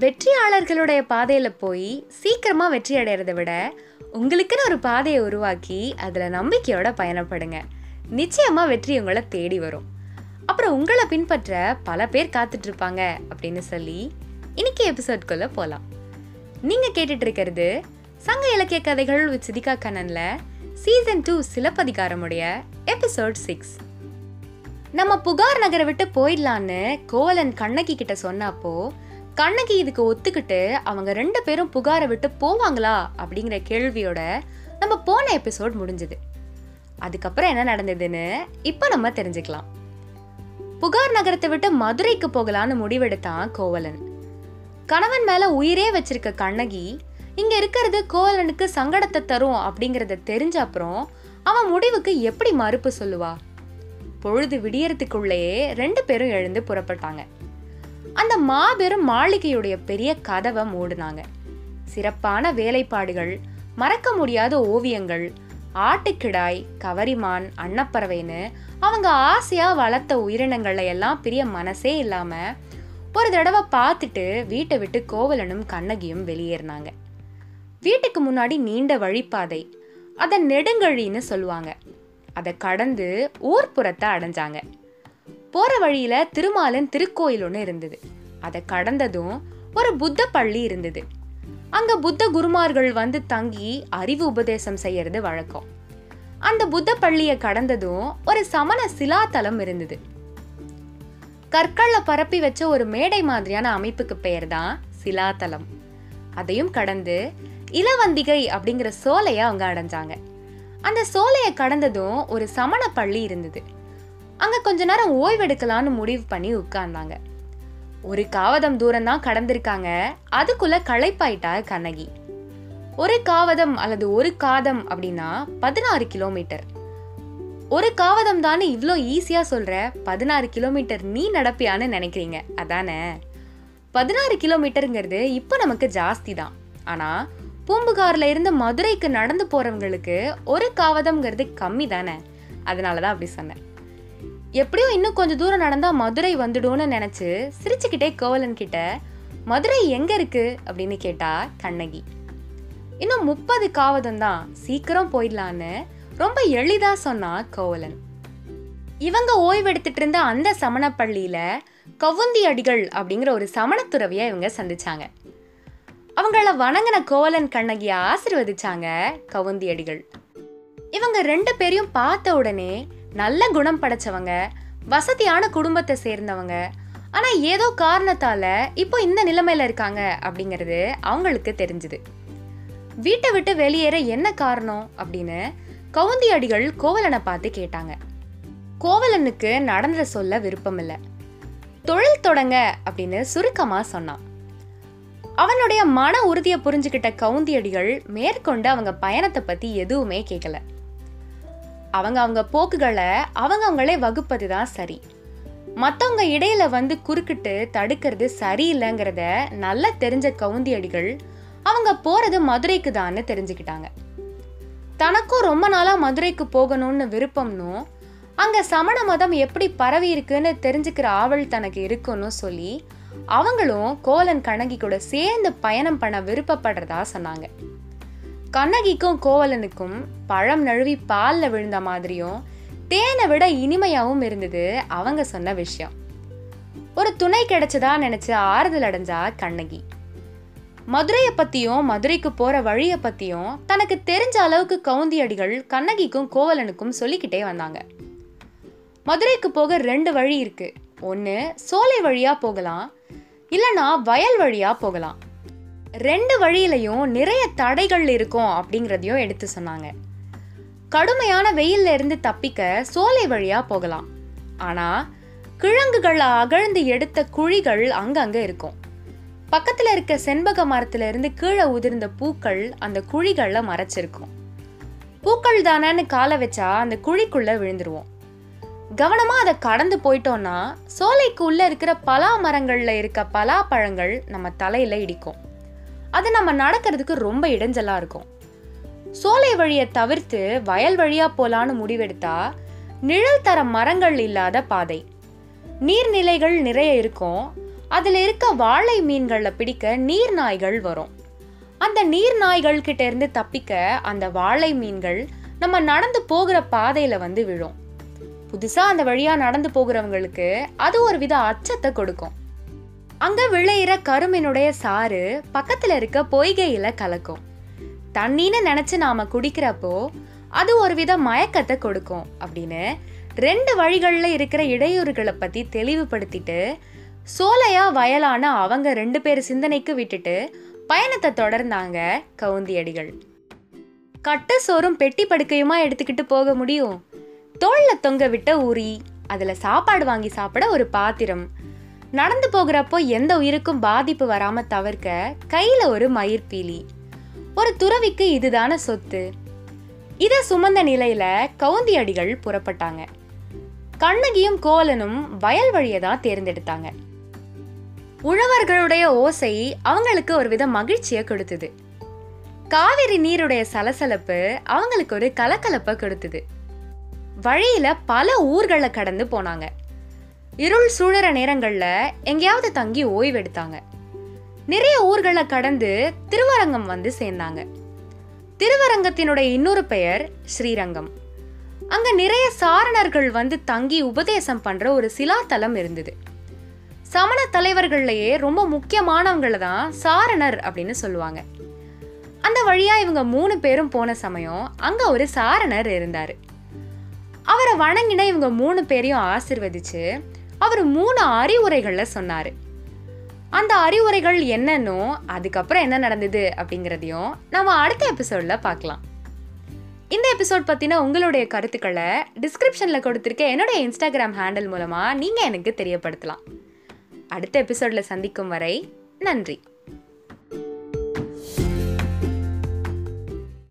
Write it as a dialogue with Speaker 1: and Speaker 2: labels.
Speaker 1: வெற்றியாளர்களுடைய பாதையில் போய் சீக்கிரமாக வெற்றி அடையறத விட உங்களுக்குன்னு ஒரு பாதையை உருவாக்கி அதில் நம்பிக்கையோட பயணப்படுங்க. நிச்சயமாக வெற்றி உங்களை தேடி வரும். அப்புறம் உங்களை பின்பற்ற பல பேர் காத்துட்ருப்பாங்க அப்படின்னு சொல்லி இன்னைக்கு எபிசோட்குள்ளே போகலாம் நீங்கள் கேட்டுட்டு இருக்கிறது சங்க இலக்கிய கதைகள் வித் சிதிகா கண்ணனில் சீசன் டூ சிலப்பதிகாரமுடைய எபிசோட் சிக்ஸ். நம்ம புகார் நகரை விட்டு போயிடலான்னு கோவலன் கண்ணகி கிட்ட சொன்னப்போ கண்ணகி இதுக்கு ஒத்துக்கிட்டு அவங்க ரெண்டு பேரும் புகாரை விட்டு போவாங்களா அப்படிங்கிற கேள்வியோட நம்ம போன எபிசோட் முடிஞ்சது. அதுக்கப்புறம் என்ன நடந்ததுன்னு இப்போ நம்ம தெரிஞ்சுக்கலாம். புகார் நகரத்தை விட்டு மதுரைக்கு போகலான்னு முடிவெடுத்தான் கோவலன். கணவன் மேல உயிரே வச்சிருக்க கண்ணகி இங்க இருக்கிறது கோவலனுக்கு சங்கடத்தை தரும் அப்படிங்கறத தெரிஞ்ச அப்புறம் அவன் முடிவுக்கு எப்படி மறுப்பு சொல்லுவா? பொழுது விடியறதுக்குள்ளேயே ரெண்டு பேரும் எழுந்து புறப்பட்டாங்க. அந்த மாபெரும் மாளிகையுடைய பெரிய கதவை மூடினாங்க. சிறப்பான வேலைப்பாடுகள் மறக்க முடியாத ஓவியங்கள் ஆட்டுக்கிடாய் கவரிமான் அன்னப்பறவைன்னு அவங்க ஆசையா வளர்த்த உயிரினங்களை எல்லாம் பெரிய மனசே இல்லாம ஒரு தடவை பார்த்துட்டு வீட்டை விட்டு கோவலனும் கண்ணகியும் வெளியேறினாங்க. வீட்டுக்கு முன்னாடி நீண்ட வழிப்பாதை அதை நெடுங்கழின்னு சொல்லுவாங்க. அதை கடந்து ஊர்ப்புறத்தை அடைஞ்சாங்க. போற வழியில திருமாலன் திருக்கோயில் ஒன்று இருந்தது. அதை கடந்ததும் ஒரு புத்த பள்ளி இருந்தது. அங்க புத்த குருமார்கள் வந்து தங்கி அறிவு உபதேசம் செய்யறது வழக்கம். அந்த புத்த பள்ளியை கடந்ததும் ஒரு சமண சிலாத்தலம் இருந்தது. கற்கள்ல பரப்பி வச்ச ஒரு மேடை மாதிரியான அமைப்புக்கு பெயர் தான் சிலாத்தலம். அதையும் கடந்து இளவந்திகை அப்படிங்கிற சோலையை அவங்க அடைஞ்சாங்க. அந்த சோலையை கடந்ததும் ஒரு சமண பள்ளி இருந்தது. அங்க கொஞ்ச நேரம் ஓய்வெடுக்கலான்னு முடிவு பண்ணி உட்கார்ந்தாங்க. ஒரு காவதம் தூரம் தான் கடந்திருக்காங்க. அதுக்குள்ள களைப்பாயிட்டா கண்ணகி. ஒரு காவதம் அல்லது ஒரு காதம் அப்படின்னா பதினாறு கிலோமீட்டர். ஒரு காவதம் தானே இவ்வளோ ஈஸியா சொல்ற? பதினாறு கிலோமீட்டர் நீ நடப்பியான்னு நினைக்கிறீங்க. அதானே? பதினாறு கிலோமீட்டருங்கிறது இப்போ நமக்கு ஜாஸ்தி தான். ஆனா பூம்புகார்ல இருந்து மதுரைக்கு நடந்து போறவங்களுக்கு ஒரு காவதம்ங்கிறது கம்மி தானே? அதனால தான் அப்படி சொன்னேன். எப்படியோ இன்னும் கொஞ்சம் தூரம் நடந்தால் மதுரை வந்துடும்னு நினச்சி சிரிச்சுக்கிட்டே கோவலன் கிட்ட மதுரை எங்கே இருக்குது அப்படின்னு கேட்டா கண்ணகி. இன்னும் முப்பது காவதம் தான் சீக்கிரம் போயிடலான்னு ரொம்ப எளிதாக சொன்னா கோவலன். இவங்க ஓய்வெடுத்துட்டு இருந்த அந்த சமண பள்ளியில கவுந்தி அடிகள் அப்படிங்கிற ஒரு சமணத்துறவியை இவங்க சந்திச்சாங்க. அவங்கள வணங்கின கோவலன் கண்ணகியை ஆசிர்வதிச்சாங்க கவுந்தி அடிகள். இவங்க ரெண்டு பேரையும் பார்த்த உடனே நல்ல குணம் படைச்சவங்க வசதியான குடும்பத்தை சேர்ந்தவங்க. ஆனால் ஏதோ காரணத்தால் இப்போ இந்த நிலைமையில் இருக்காங்க அப்படிங்கிறது அவங்களுக்கு தெரிஞ்சுது. வீட்டை விட்டு வெளியேற என்ன காரணம் அப்படின்னு கவுந்தி அடிகள் கோவலனை பார்த்து கேட்டாங்க. கோவலனுக்கு நடந்த சொல்ல விருப்பம் இல்லை தொழில் தொடங்க அப்படின்னு சுருக்கமாக சொன்னான். அவனுடைய மன உறுதியை புரிஞ்சுக்கிட்ட கவுந்தியடிகள் மேற்கொண்டு அவங்க பயணத்தை பற்றி எதுவுமே கேட்கல அவங்க அவங்க போக்குகளை அவங்க அவங்களே வகுப்பது தான் சரி. மற்றவங்க இடையில வந்து குறுக்கிட்டு தடுக்கிறது சரியில்லைங்கிறத நல்லா தெரிஞ்ச கவுந்தியடிகள் அவங்க போறது மதுரைக்கு தான்னு தெரிஞ்சுக்கிட்டாங்க. தனக்கும் ரொம்ப நாளா மதுரைக்கு போகணும்னு விருப்பம்னும் அங்க சமண மதம் எப்படி பரவி இருக்குன்னு தெரிஞ்சுக்கிற ஆவல் தனக்கு இருக்குன்னு சொல்லி அவங்களும் கோலன் கண்ணகி கூட சேர்ந்து பயணம் பண்ண விருப்பப்படுறதா சொன்னாங்க. கண்ணகிக்கும் கோவலனுக்கும் பழம் நழுவி பாலில் விழுந்த மாதிரியும் தேனை விட இனிமையாகவும் இருந்தது அவங்க சொன்ன விஷயம். ஒரு துணை கிடைச்சதா நினைச்சு ஆறுதல் அடைஞ்சா கண்ணகி. மதுரையை பத்தியும் மதுரைக்கு போற வழியை பத்தியும் தனக்கு தெரிஞ்ச அளவுக்கு கவுந்தி அடிகள் கண்ணகிக்கும் கோவலனுக்கும் சொல்லிக்கிட்டே வந்தாங்க. மதுரைக்கு போக ரெண்டு வழி இருக்கு. ஒன்று சோலை வழியா போகலாம். இல்லைன்னா வயல் வழியா போகலாம். ரெண்டு வழியிலையும் நிறைய தடைகள் இருக்கும் அப்படிங்கிறதையும் எடுத்து சொன்னாங்க. கடுமையான வெயில்ல இருந்து தப்பிக்க சோலை வழியா போகலாம். ஆனா கிழங்குகளை அகழ்ந்து எடுத்த குழிகள் அங்கங்க இருக்கும். பக்கத்துல இருக்க செண்பக மரத்துல இருந்து கீழே உதிர்ந்த பூக்கள் அந்த குழிகள்ல மறைச்சிருக்கும். பூக்கள் தானேன்னு காலை வச்சா அந்த குழிக்குள்ள விழுந்துருவோம். கவனமா அதை கடந்து போயிட்டோம்னா சோலைக்கு உள்ள இருக்கிற பலா மரங்கள்ல இருக்க பலா பழங்கள் நம்ம தலையில இடிக்கும். அது நம்ம நடக்கிறதுக்கு ரொம்ப இடைஞ்சலாக இருக்கும். சோலை வழியை தவிர்த்து வயல் வழியாக போலான்னு முடிவெடுத்தா நிழல் தர மரங்கள் இல்லாத பாதை. நீர்நிலைகள் நிறைய இருக்கும். அதில் இருக்க வாழை மீன்களை பிடிக்க நீர் நாய்கள் வரும். அந்த நீர் நாய்கள் கிட்ட இருந்து தப்பிக்க அந்த வாழை மீன்கள் நம்ம நடந்து போகிற பாதையில வந்து விழும். புதுசாக அந்த வழியாக நடந்து போகிறவங்களுக்கு அது ஒரு வித அச்சத்தை கொடுக்கும். அங்கே விளையிற கருமினுடைய சாறு பக்கத்தில் இருக்க பொய்கையில் கலக்கும். தண்ணின்னு நினச்சி நாம் குடிக்கிறப்போ அது ஒரு வித மயக்கத்தை கொடுக்கும் அப்படின்னு ரெண்டு வழிகளில் இருக்கிற இடையூறுகளை பற்றி தெளிவுபடுத்திட்டு சோலையா வயலான அவங்க ரெண்டு பேர் சிந்தனைக்கு விட்டுட்டு பயணத்தை தொடர்ந்தாங்க கவுந்தியடிகள். கட்ட சோறும் பெட்டி படுக்கையுமா எடுத்துக்கிட்டு போக முடியும்? தோளில் தொங்க விட்ட உரி அதில் சாப்பாடு வாங்கி சாப்பிட ஒரு பாத்திரம் நடந்து போகிறப்போ எந்த உயிருக்கும் பாதிப்பு வராம தவிர்க்க கையில ஒரு மயிர்பீலி. ஒரு துறவிக்கு இதுதான சொத்து. இத சுமந்த நிலையில கவுந்தியடிகள் புறப்பட்டாங்க. கண்ணகியும் கோலனும் வயல் வழியை தான் தேர்ந்தெடுத்தாங்க. உழவர்களுடைய ஓசை அவங்களுக்கு ஒரு வித மகிழ்ச்சியை கொடுத்தது. காவிரி நீருடைய சலசலப்பு அவங்களுக்கு ஒரு கலக்கலப்பை கொடுத்தது. வழியில பல ஊர்களை கடந்து போனாங்க. இருள் சூழற நேரங்களில் எங்கேயாவது தங்கி ஓய்வெடுத்தாங்க நிறைய ஊர்களை கடந்து திருவரங்கம் வந்து சேர்ந்தாங்க. திருவரங்கத்தினுடைய இன்னொரு பெயர் ஸ்ரீரங்கம். அங்க நிறைய சாரணர்கள் வந்து தங்கி உபதேசம் பண்ற ஒரு சிலாத்தலம் இருந்தது. சமண தலைவர்கள்லயே ரொம்ப முக்கியமானவங்கள தான் சாரணர் அப்படின்னு சொல்லுவாங்க. அந்த வழியா இவங்க மூணு பேரும் போன சமயம் அங்க ஒரு சாரணர் இருந்தார். அவரை வணங்கின இவங்க மூணு பேரையும் ஆசிர்வதிச்சு அவர் மூணு அறிவுரைகளை சொன்னார். அந்த அறிவுரைகள் என்னன்னோ அதுக்கப்புறம் என்ன நடந்தது அப்படிங்கிறதையும் நம்ம அடுத்த எபிசோடில் பார்க்கலாம். இந்த எபிசோட் பற்றின உங்களுடைய கருத்துக்களை டிஸ்கிரிப்ஷனில் கொடுத்துருக்க என்னுடைய இன்ஸ்டாகிராம் ஹேண்டில் மூலமாக நீங்கள் எனக்கு தெரியப்படுத்தலாம். அடுத்த எபிசோடில் சந்திக்கும் வரை நன்றி.